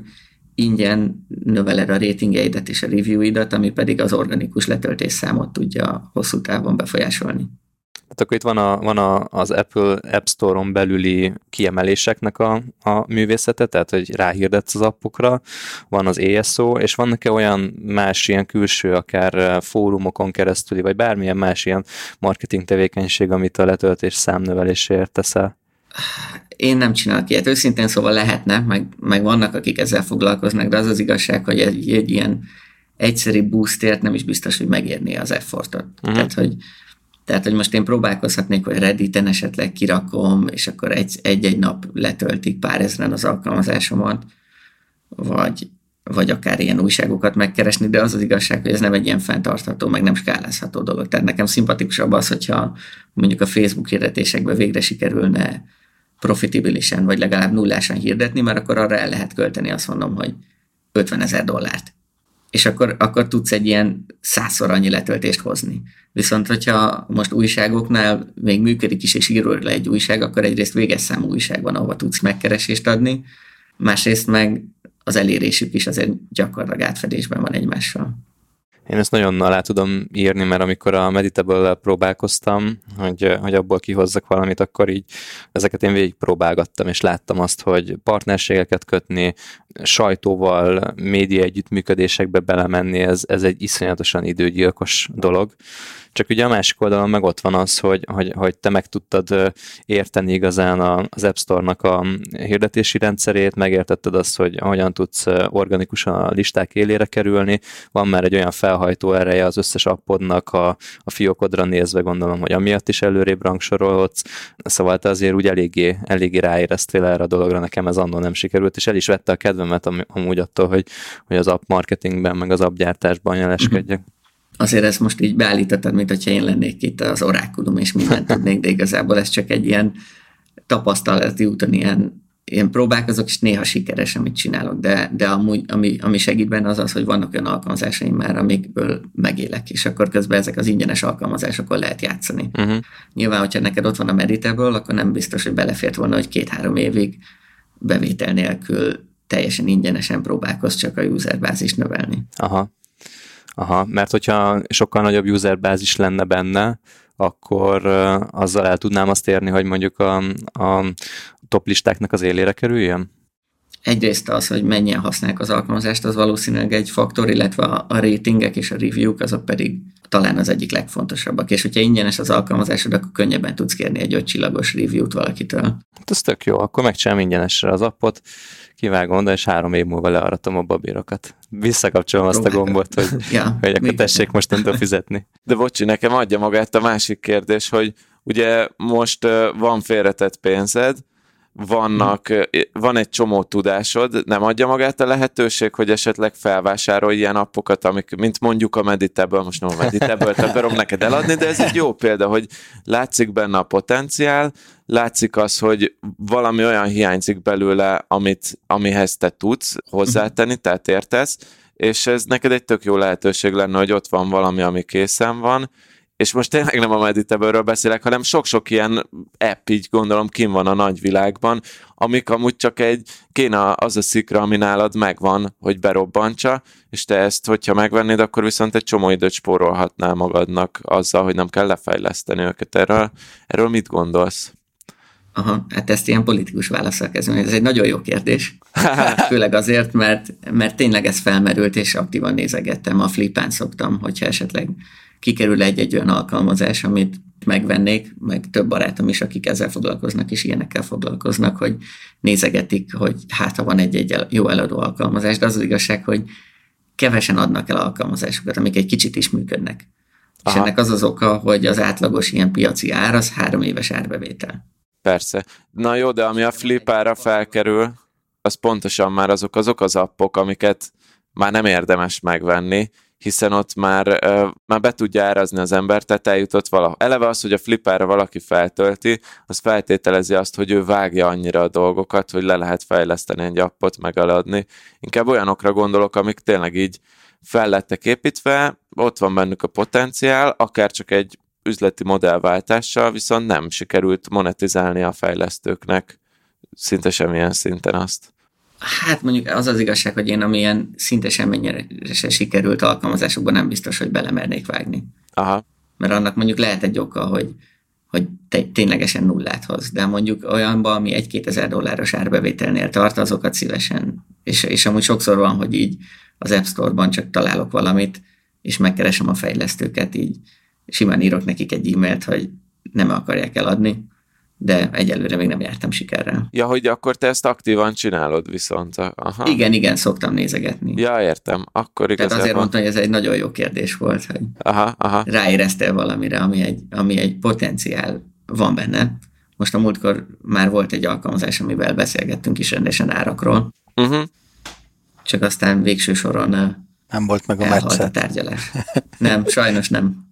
ingyen növeled a ratingjeidet és a reviewidat, ami pedig az organikus letöltés számot tudja hosszú távon befolyásolni. Tehát akkor itt van, a, van a, az Apple App Store-on belüli kiemeléseknek a, a művészete, tehát hogy ráhirdetsz az appokra, van az ESO, és vannak-e olyan más ilyen külső, akár fórumokon keresztüli, vagy bármilyen más ilyen marketing tevékenység, amit a letöltés számnöveléséért teszel? Én nem csinálok ilyet. Őszintén szóval lehetne, meg, meg vannak, akik ezzel foglalkoznak, de az az igazság, hogy egy, egy ilyen egyszerű boostért nem is biztos, hogy megérné az effortot. Uh-huh. Tehát, hogy tehát, hogy most én próbálkozhatnék, hogy Redditen esetleg kirakom, és akkor egy, egy-egy nap letöltik pár ezeren az alkalmazásomat, vagy, vagy akár ilyen újságokat megkeresni, de az az igazság, hogy ez nem egy ilyen fenntartható, meg nem skálázható dolog. Tehát nekem szimpatikusabb az, hogyha mondjuk a Facebook hirdetésekbe végre sikerülne profitibilisen, vagy legalább nullásan hirdetni, mert akkor arra el lehet költeni, azt mondom, hogy 50 ezer dollárt. És akkor, akkor tudsz egy ilyen százszor annyi letöltést hozni. Viszont, hogyha most újságoknál még működik is, és írul le egy újság, akkor egyrészt véges számú újság van, ahova tudsz megkeresést adni, másrészt meg az elérésük is azért gyakorlatilag átfedésben van egymással. Én ezt nagyon alá tudom írni, mert amikor a meditable próbálkoztam, hogy, hogy abból kihozzak valamit, akkor így ezeket én végig próbálgattam, és láttam azt, hogy partnerségeket kötni, sajtóval, média együttműködésekbe belemenni, ez, ez egy iszonyatosan időgyilkos dolog. Csak ugye a másik oldalon meg ott van az, hogy, hogy, hogy te meg tudtad érteni igazán az App Store-nak a hirdetési rendszerét, megértetted azt, hogy hogyan tudsz organikusan a listák élére kerülni, van már egy olyan felhajtó ereje az összes appodnak a, a fiókodra nézve, gondolom, hogy amiatt is előrébb rangsorolhatsz, szóval te azért úgy eléggé, eléggé ráéreztél erre a dologra, nekem ez annól nem sikerült, és el is vette a kedvemet amúgy attól, hogy, hogy az app marketingben, meg az app gyártásban jeleskedjek. Uh-huh azért ezt most így beállítottad, mint hogyha én lennék itt az orákulum, és mindent (laughs) tudnék, de igazából ez csak egy ilyen tapasztalati úton ilyen, ilyen próbálkozok, és néha sikeres, amit csinálok, de, de amúgy, ami, ami segít benne az az, hogy vannak olyan alkalmazásaim már, amikből megélek, és akkor közben ezek az ingyenes alkalmazásokon lehet játszani. Uh-huh. Nyilván, hogyha neked ott van a Meditable, akkor nem biztos, hogy belefért volna, hogy két-három évig bevétel nélkül teljesen ingyenesen próbálkoz csak a userbázist növelni. Aha. Aha, mert hogyha sokkal nagyobb userbázis lenne benne, akkor azzal el tudnám azt érni, hogy mondjuk a, a top listáknak az élére kerüljön? Egyrészt az, hogy mennyien használják az alkalmazást, az valószínűleg egy faktor, illetve a, a ratingek és a review-k, azok pedig talán az egyik legfontosabbak. És hogyha ingyenes az alkalmazásod, akkor könnyebben tudsz kérni egy öt csillagos review-t valakitől. Hát ez tök jó, akkor megcsinálom ingyenesre az appot, kivágom oda, és három év múlva learatom a babírokat. Visszakapcsolom azt a gombot, hogy, (laughs) ja, hogy akkor tessék mostantól fizetni. De bocsi, nekem adja magát a másik kérdés, hogy ugye most van félretett pénzed, vannak, van egy csomó tudásod, nem adja magát a lehetőség, hogy esetleg felvásárolj ilyen appokat, amik, mint mondjuk a Meditable, most nem a Meditable, akarom neked eladni, de ez egy jó példa, hogy látszik benne a potenciál, látszik az, hogy valami olyan hiányzik belőle, amit, amihez te tudsz hozzátenni, tehát értesz, és ez neked egy tök jó lehetőség lenne, hogy ott van valami, ami készen van, és most tényleg nem a meditable beszélek, hanem sok-sok ilyen app, így gondolom, kim van a nagyvilágban, amik amúgy csak egy, kéne az a szikra, ami nálad megvan, hogy berobbantsa, és te ezt, hogyha megvennéd, akkor viszont egy csomó időt spórolhatnál magadnak azzal, hogy nem kell lefejleszteni őket. Erről, erről mit gondolsz? Aha, hát ezt ilyen politikus válaszol kezdem. Ez egy nagyon jó kérdés. (laughs) Főleg azért, mert, mert tényleg ez felmerült, és aktívan nézegettem. A flipán szoktam, hogyha esetleg kikerül egy-egy olyan alkalmazás, amit megvennék, meg több barátom is, akik ezzel foglalkoznak, és ilyenekkel foglalkoznak, hogy nézegetik, hogy hát ha van egy-egy jó eladó alkalmazás, de az az igazság, hogy kevesen adnak el alkalmazásokat, amik egy kicsit is működnek. Aha. És ennek az az oka, hogy az átlagos ilyen piaci ár az három éves árbevétel. Persze. Na jó, de ami a flipára felkerül, az pontosan már azok azok az appok, amiket már nem érdemes megvenni, hiszen ott már, már be tudja árazni az ember, tehát eljutott valaha. Eleve az, hogy a flipperre valaki feltölti, az feltételezi azt, hogy ő vágja annyira a dolgokat, hogy le lehet fejleszteni egy appot, megaladni. Inkább olyanokra gondolok, amik tényleg így fel lettek építve, ott van bennük a potenciál, akár csak egy üzleti modellváltással, viszont nem sikerült monetizálni a fejlesztőknek szinte semmilyen szinten azt. Hát mondjuk az az igazság, hogy én amilyen szinte semmennyire se sikerült alkalmazásokban nem biztos, hogy belemernék vágni. Aha. Mert annak mondjuk lehet egy oka, hogy, hogy te, ténylegesen nullát hoz, de mondjuk olyanban, ami egy-két ezer dolláros árbevételnél tart, azokat szívesen, és, és amúgy sokszor van, hogy így az App Store-ban csak találok valamit, és megkeresem a fejlesztőket, így simán írok nekik egy e-mailt, hogy nem akarják eladni, de egyelőre még nem jártam sikerrel. Ja, hogy akkor te ezt aktívan csinálod viszont. Aha. Igen, igen, szoktam nézegetni. Ja, értem. Akkor igazából... Tehát azért mondtam, hogy ez egy nagyon jó kérdés volt, hogy aha, aha. ráéreztél valamire, ami egy, ami egy potenciál van benne. Most a múltkor már volt egy alkalmazás, amivel beszélgettünk is rendesen árakról. Uh-huh. Csak aztán végső soron nem volt meg a elhalt a tárgyalás. Nem, sajnos nem.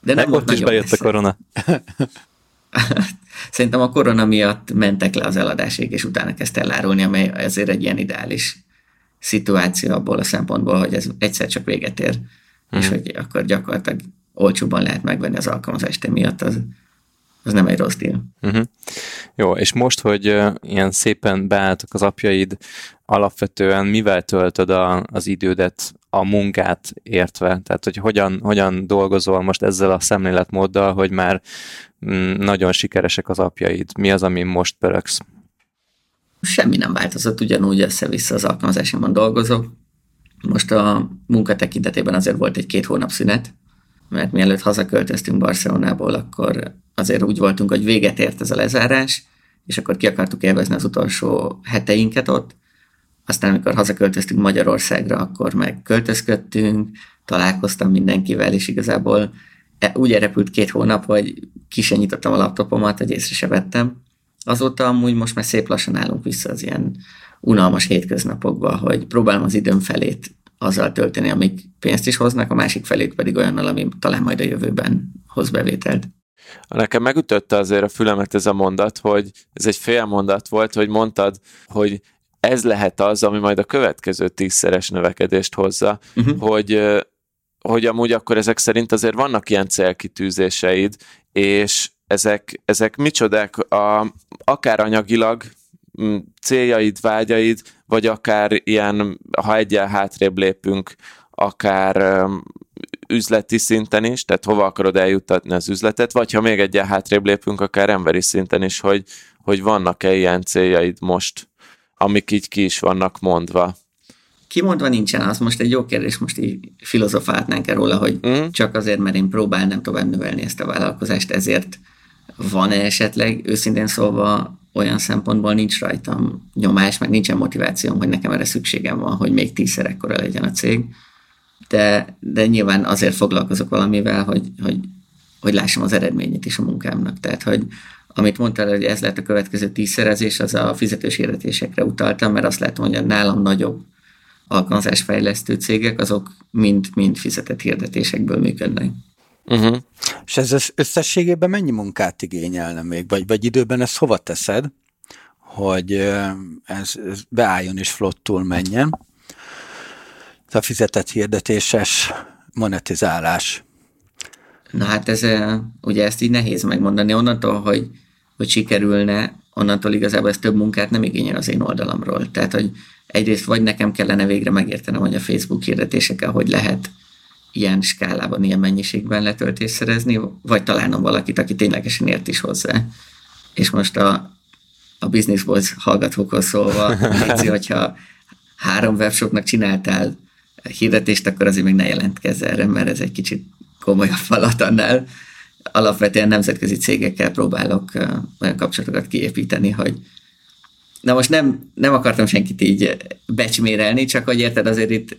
De nem, nem volt is bejött messze. a korona. (laughs) (laughs) Szerintem a korona miatt mentek le az eladásig, és utána kezdte elárulni, amely azért egy ilyen ideális szituáció abból a szempontból, hogy ez egyszer csak véget ér, hmm. és hogy akkor gyakorlatilag olcsóban lehet megvenni az alkalmazást emiatt, az, az nem egy rossz deal. Uh-huh. Jó, és most, hogy ilyen szépen beálltak az apjaid, alapvetően mivel töltöd a, az idődet, a munkát értve? Tehát, hogy hogyan, hogyan dolgozol most ezzel a szemléletmóddal, hogy már mm, nagyon sikeresek az apjaid? Mi az, ami most pöröksz? Semmi nem változott, ugyanúgy össze-vissza az alkalmazásomban dolgozok. Most a munka tekintetében azért volt egy két hónap szünet, mert mielőtt hazaköltöztünk Barcelonából, akkor azért úgy voltunk, hogy véget ért ez a lezárás, és akkor ki akartuk élvezni az utolsó heteinket ott. Aztán, amikor hazaköltöztünk Magyarországra, akkor meg költözködtünk, találkoztam mindenkivel, és igazából e, úgy elrepült két hónap, hogy ki sem nyitottam a laptopomat, hogy észre se vettem. Azóta amúgy most már szép lassan állunk vissza az ilyen unalmas hétköznapokba, hogy próbálom az időm felét azzal tölteni, amik pénzt is hoznak, a másik felét pedig olyannal, ami talán majd a jövőben hoz bevételt. Nekem megütötte azért a fülemet ez a mondat, hogy ez egy fél mondat volt, hogy mondtad, hogy ez lehet az, ami majd a következő tízszeres növekedést hozza, uh-huh. hogy, hogy amúgy akkor ezek szerint azért vannak ilyen célkitűzéseid, és ezek, ezek micsodák, a, akár anyagilag céljaid, vágyaid, vagy akár ilyen, ha egyel hátrébb lépünk, akár üzleti szinten is, tehát hova akarod eljuttatni az üzletet, vagy ha még egyen hátrébb lépünk, akár emberi szinten is, hogy, hogy vannak-e ilyen céljaid most, amik így ki is vannak mondva. Kimondva nincsen, az most egy jó kérdés, most így filozofálhatnánk róla, hogy mm. csak azért, mert én próbálnám tovább növelni ezt a vállalkozást, ezért van-e esetleg, őszintén szólva olyan szempontból nincs rajtam nyomás, meg nincsen motivációm, hogy nekem erre szükségem van, hogy még tízszer ekkora legyen a cég. De, de nyilván azért foglalkozok valamivel, hogy, hogy, hogy lássam az eredményét is a munkámnak. Tehát, hogy amit mondtál, hogy ez lett a következő tízszerezés, az a fizetős hirdetésekre utaltam, mert azt látom, hogy a nálam nagyobb alkalmazásfejlesztő cégek, azok mind-mind fizetett hirdetésekből működnek. Uh-huh. És ez összességében mennyi munkát igényelne még? Vagy, vagy időben ezt hova teszed, hogy ez, ez beálljon és flottul menjen? Ez a fizetett hirdetéses monetizálás. Na hát ez, ugye ezt így nehéz megmondani. Onnantól, hogy, hogy sikerülne, onnantól igazából ez több munkát nem igényel az én oldalamról. Tehát, hogy egyrészt vagy nekem kellene végre megértenem, hogy a Facebook hirdetésekkel hogy lehet ilyen skálában, ilyen mennyiségben letöltést szerezni, vagy találnom valakit, aki ténylegesen ért is hozzá. És most a, a Business Boys hallgatókhoz szólva, légy, (laughs) hogyha három webshopnak csináltál hirdetést, akkor azért még ne jelentkezz erre, mert ez egy kicsit komolyabb falat annál. Alapvetően nemzetközi cégekkel próbálok olyan kapcsolatokat kiépíteni, hogy Na most nem, nem akartam senkit így becsmérelni, csak hogy érted, azért itt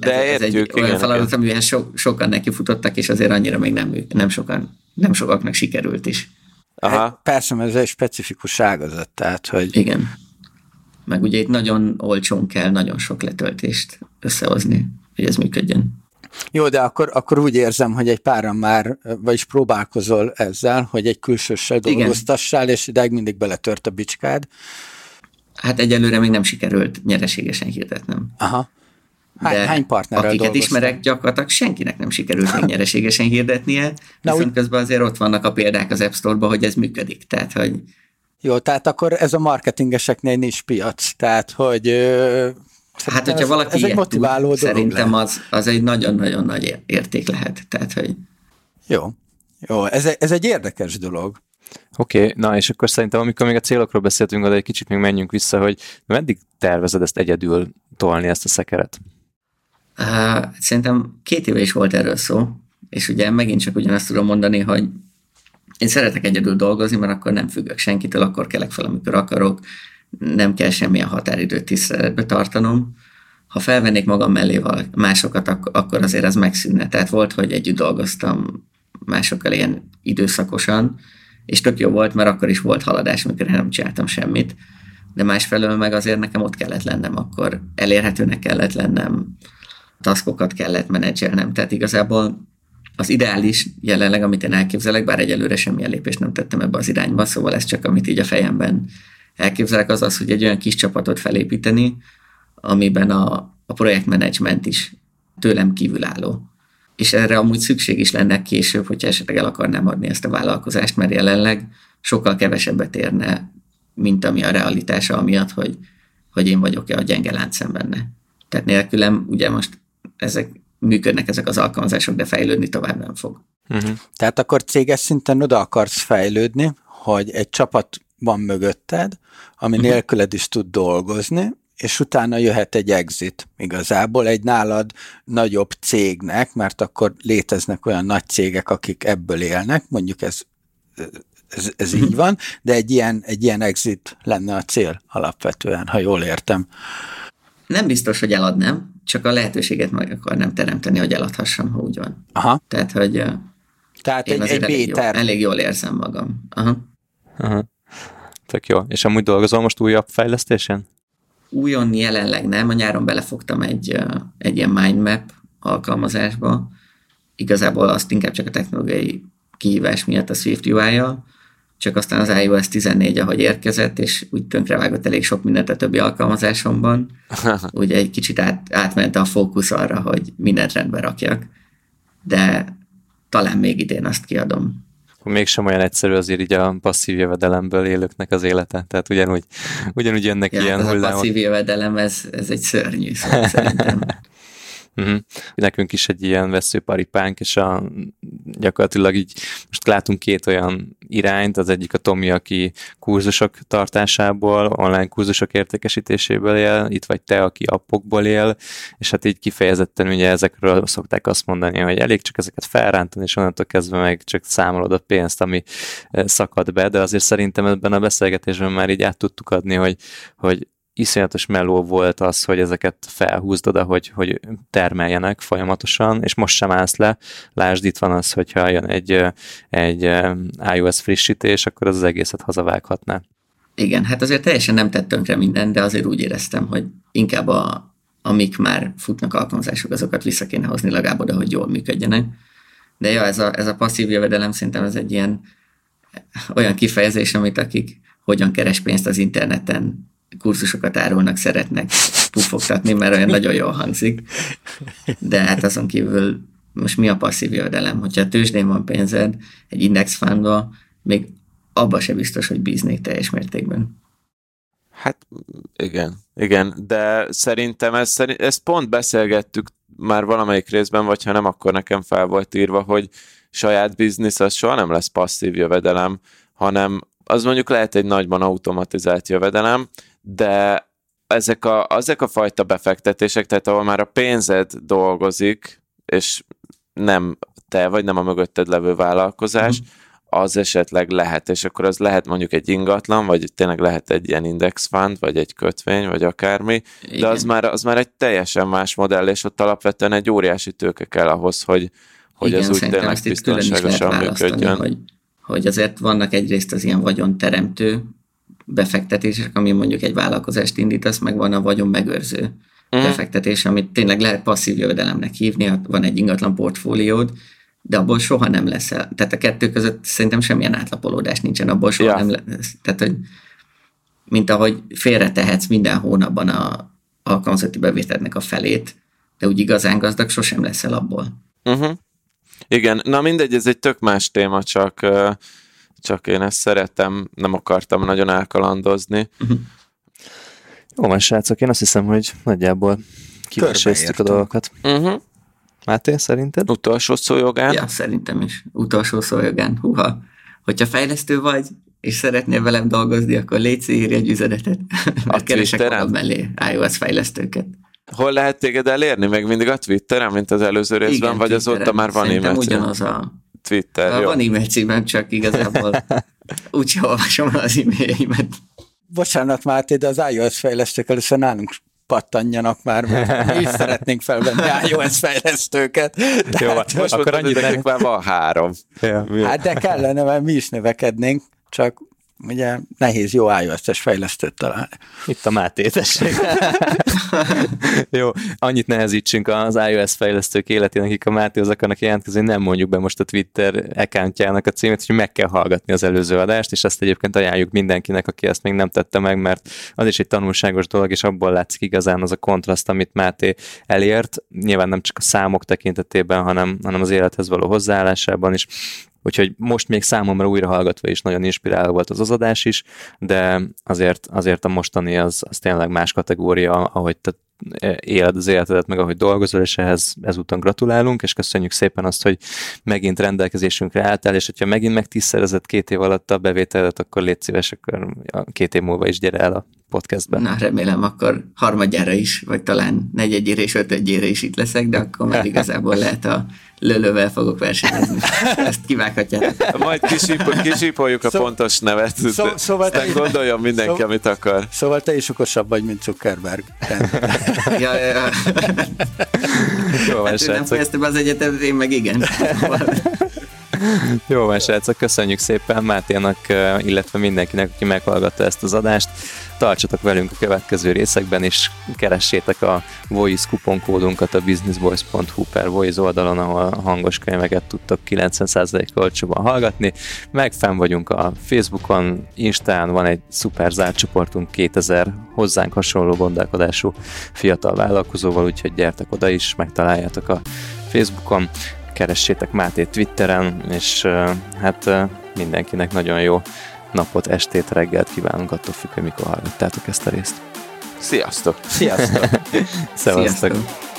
de ez, értjük, ez egy olyan feladat, amihez so, sokan neki futottak, és azért annyira még nem, nem sokan, nem sokaknak sikerült is. Aha. Hát persze, mert ez egy specifikus ágazat, tehát, hogy... Igen. Meg ugye itt nagyon olcsón kell nagyon sok letöltést összehozni, hogy ez működjön. Jó, de akkor, akkor úgy érzem, hogy egy páran már, vagyis próbálkozol ezzel, hogy egy külsőssel dolgoztassál, és ideig mindig beletört a bicskád. Hát egyelőre még nem sikerült nyereségesen hirdetnem. Aha. Hány, de hány partnerrel akiket dolgoztam? ismerek, gyakorlatilag senkinek nem sikerült még nyereségesen hirdetnie, Na, viszont úgy... közben azért ott vannak a példák az App Store-ban, hogy ez működik. Tehát, hogy... Jó, tehát akkor ez a marketingeseknél nincs piac, tehát, hogy Hát, hogyha ez, valaki ez egy motiváló tud, szerintem az, az egy nagyon-nagyon nagy érték lehet. Tehát, hogy... Jó, jó, ez, ez egy érdekes dolog. Oké, okay, na és akkor szerintem, amikor még a célokról beszéltünk, de egy kicsit még menjünk vissza, hogy meddig tervezed ezt egyedül tolni, ezt a szekeret? Uh, szerintem két éve is volt erről szó, és ugye megint csak ugyanazt tudom mondani, hogy én szeretek egyedül dolgozni, mert akkor nem függök senkitől, akkor kelek fel, amikor akarok, nem kell semmilyen határidőt tiszteletbe tartanom. Ha felvennék magam mellé másokat, akkor azért ez megszűnne. Tehát volt, hogy együtt dolgoztam másokkal ilyen időszakosan, és tök jó volt, mert akkor is volt haladás, amikor én nem csináltam semmit. De másfelől meg azért nekem ott kellett lennem, akkor elérhetőnek kellett lennem, taskokat kellett menedzselnem. Tehát igazából az ideális jelenleg, amit én elképzelek, bár egyelőre semmilyen lépést nem tettem ebbe az irányba, szóval ez csak amit így a fejemben elképzelek, az az, hogy egy olyan kis csapatot felépíteni, amiben a, a projektmenedzsment is tőlem kívülálló. És erre amúgy szükség is lenne később, hogyha esetleg el akarnám adni ezt a vállalkozást, mert jelenleg sokkal kevesebbet érne, mint ami a realitása amiatt, hogy, hogy én vagyok-e a gyenge láncem benne. Tehát nélkülem ugye most ezek működnek ezek az alkalmazások, de fejlődni tovább nem fog. Uh-huh. Tehát akkor céges szinten oda akarsz fejlődni, hogy egy csapat van mögötted, ami uh-huh. nélküled is tud dolgozni, és utána jöhet egy exit igazából egy nálad nagyobb cégnek, mert akkor léteznek olyan nagy cégek, akik ebből élnek, mondjuk ez, ez, ez így van, de egy ilyen, egy ilyen exit lenne a cél alapvetően, ha jól értem. Nem biztos, hogy eladnám, csak a lehetőséget meg akarnám teremteni, hogy eladhassam, ha úgy van. Aha. Tehát, hogy Tehát egy, egy elég, jól, elég jól érzem magam. Aha. Aha. Tök jó. És amúgy dolgozol most újabb fejlesztésen? Újon jelenleg nem, a nyáron belefogtam egy, egy ilyen mindmap alkalmazásba. Igazából azt inkább csak a technológiai kihívás miatt a Swift UI-jal, csak aztán az iOS 14, ahogy érkezett, és úgy tönkrevágott elég sok mindent a többi alkalmazásomban, (laughs) ugye egy kicsit át, átment a fókusz arra, hogy mindent rendbe rakjak, de talán még idén azt kiadom. Mégsem olyan egyszerű azért így a passzív jövedelemből élőknek az élete, tehát ugyanúgy, ugyanúgy jönnek ja, ilyen ez hullámok. a passzív jövedelem, ez, ez egy szörnyű szó szerintem. (laughs) Uh-huh. Nekünk is egy ilyen veszőparipánk, és a, gyakorlatilag így most látunk két olyan irányt, az egyik a Tomi, aki kurzusok tartásából, online kurzusok értékesítéséből él, itt vagy te, aki appokból él, és hát így kifejezetten ugye ezekről szokták azt mondani, hogy elég csak ezeket felrántani, és onnantól kezdve meg csak számolod a pénzt, ami szakad be, de azért szerintem ebben a beszélgetésben már így át tudtuk adni, hogy, hogy iszonyatos meló volt az, hogy ezeket felhúzd oda, hogy, hogy termeljenek folyamatosan, és most sem állsz le. Lásd, itt van az, hogyha jön egy, egy iOS frissítés, akkor az, az egészet hazavághatná. Igen, hát azért teljesen nem tett tönkre minden, de azért úgy éreztem, hogy inkább a, amik már futnak alkalmazások, azokat vissza kéne hozni legalább oda, hogy jól működjenek. De ja, ez a, ez a passzív jövedelem szerintem ez egy ilyen olyan kifejezés, amit akik hogyan keres pénzt az interneten kurzusokat árulnak, szeretnek pufogtatni, mert olyan nagyon jól hangzik. De hát azon kívül most mi a passzív jövedelem? Hogyha tőzsdén van pénzed, egy index fundba, még abba se biztos, hogy bíznék teljes mértékben. Hát igen, igen, de szerintem ez, szerint, ezt pont beszélgettük már valamelyik részben, vagy ha nem, akkor nekem fel volt írva, hogy saját biznisz az soha nem lesz passzív jövedelem, hanem az mondjuk lehet egy nagyban automatizált jövedelem, de ezek a, ezek a fajta befektetések, tehát ahol már a pénzed dolgozik, és nem te vagy, nem a mögötted levő vállalkozás, mm. az esetleg lehet, és akkor az lehet mondjuk egy ingatlan, vagy tényleg lehet egy ilyen index fund, vagy egy kötvény, vagy akármi, Igen. de az már, az már egy teljesen más modell, és ott alapvetően egy óriási tőke kell ahhoz, hogy, hogy Igen, ez úgy tényleg biztonságosan működjön. Hogy, hogy azért vannak egyrészt az ilyen vagyonteremtő befektetések, ami mondjuk egy vállalkozást indítasz, meg van a vagyon megőrző mm. befektetés, amit tényleg lehet passzív jövedelemnek hívni, van egy ingatlan portfóliód, de abból soha nem lesz. Tehát a kettő között szerintem semmilyen átlapolódás nincsen, abból soha ja. nem lesz. Tehát, hogy mint ahogy félretehetsz minden hónapban a alkalmazotti bevételnek a felét, de úgy igazán gazdag sosem leszel abból. Uh-huh. Igen, na mindegy, ez egy tök más téma, csak csak én ezt szeretem, nem akartam nagyon elkalandozni. Uh-huh. Jó van, srácok, én azt hiszem, hogy nagyjából kiveséztük a dolgokat. Uh-huh. Máté, szerinted? Utolsó szójogán? Ja, szerintem is. Utolsó szójogán. Huha. Hogyha fejlesztő vagy, és szeretnél velem dolgozni, akkor légy írj egy üzenetet, (laughs) mert keresek magam mellé iOS fejlesztőket. Hol lehet téged elérni? Meg mindig a Twitteren, mint az előző részben, Igen, vagy azóta már van e-mail ugyanaz a Twitter, Na, jó. Van e-mail címem, csak igazából (laughs) úgyse olvasom az e-mailjeimet. Bocsánat, Máté, de az iOS fejlesztők először nálunk pattanjanak már, mert mi is szeretnénk felvenni (laughs) iOS fejlesztőket. Jó, Tehát, most akkor annyit nekik már van három. Ja. Hát de kellene, mert mi is növekednénk, csak ugye nehéz jó iOS-es fejlesztőt találni. Itt a Máté, tessék. (laughs) jó, annyit nehezítsünk az iOS fejlesztők életének, akik a Mátéhoz akarnak jelentkezni, nem mondjuk be most a Twitter accountjának a címét, hogy meg kell hallgatni az előző adást, és ezt egyébként ajánljuk mindenkinek, aki ezt még nem tette meg, mert az is egy tanulságos dolog, és abból látszik igazán az a kontraszt, amit Máté elért, nyilván nem csak a számok tekintetében, hanem, hanem az élethez való hozzáállásában is. Úgyhogy most még számomra újra hallgatva is nagyon inspiráló volt az az adás is, de azért, azért a mostani az, az tényleg más kategória, ahogy te éled az életedet, meg ahogy dolgozol, és ehhez ezúton gratulálunk, és köszönjük szépen azt, hogy megint rendelkezésünkre álltál, és hogyha megint megtisztelezett két év alatt a bevételedet, akkor légy szíves, akkor két év múlva is gyere el a podcastben. Na, remélem akkor harmadjára is, vagy talán negyedjére és ötödjére is itt leszek, de akkor már igazából lehet a lölővel fogok versenyezni. Ezt kivághatjátok. Majd kisíp, kisípoljuk a szó, pontos nevet. Szó, szóval te gondoljon mindenki, szó, amit akar. Szóval te is okosabb vagy, mint Zuckerberg. (laughs) (laughs) ja, ja, ja. Jó van, hát nem fejeztem az egyetem, én meg igen. (laughs) (laughs) Jó van, srácok, köszönjük szépen Máténak, illetve mindenkinek, aki meghallgatta ezt az adást. Tartsatok velünk a következő részekben, és keressétek a Voice kuponkódunkat a businessboys.hu per Voice oldalon, ahol hangos könyveket tudtok 90% olcsóban hallgatni. Meg fenn vagyunk a Facebookon, Instán van egy szuper zárt csoportunk 2000 hozzánk hasonló gondolkodású fiatal vállalkozóval, úgyhogy gyertek oda is, megtaláljátok a Facebookon keressétek Máté Twitteren, és hát mindenkinek nagyon jó napot, estét, reggelt kívánunk, attól függ, hogy mikor hallgattátok ezt a részt. Sziasztok! Sziasztok! (laughs) Szevasztok! Sziasztok.